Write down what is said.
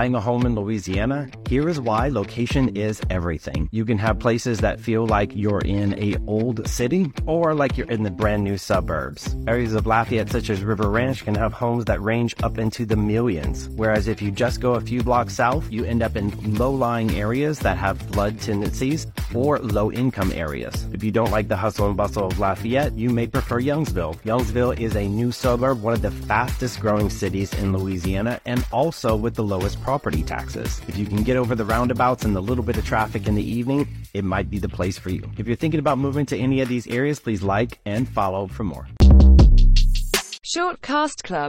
Buying a home in Louisiana, here is why location is everything. You can have places that feel like you're in a old city or like you're in the brand new suburbs. Areas of Lafayette such as River Ranch can have homes that range up into the millions. Whereas if you just go a few blocks south, you end up in low-lying areas that have flood tendencies or low-income areas. If you don't like the hustle and bustle of Lafayette, you may prefer Youngsville. Youngsville is a new suburb, one of the fastest growing cities in Louisiana and also with the lowest property taxes. If you can get over the roundabouts and the little bit of traffic in the evening, it might be the place for you. If you're thinking about moving to any of these areas, please like and follow for more. Shortcast Club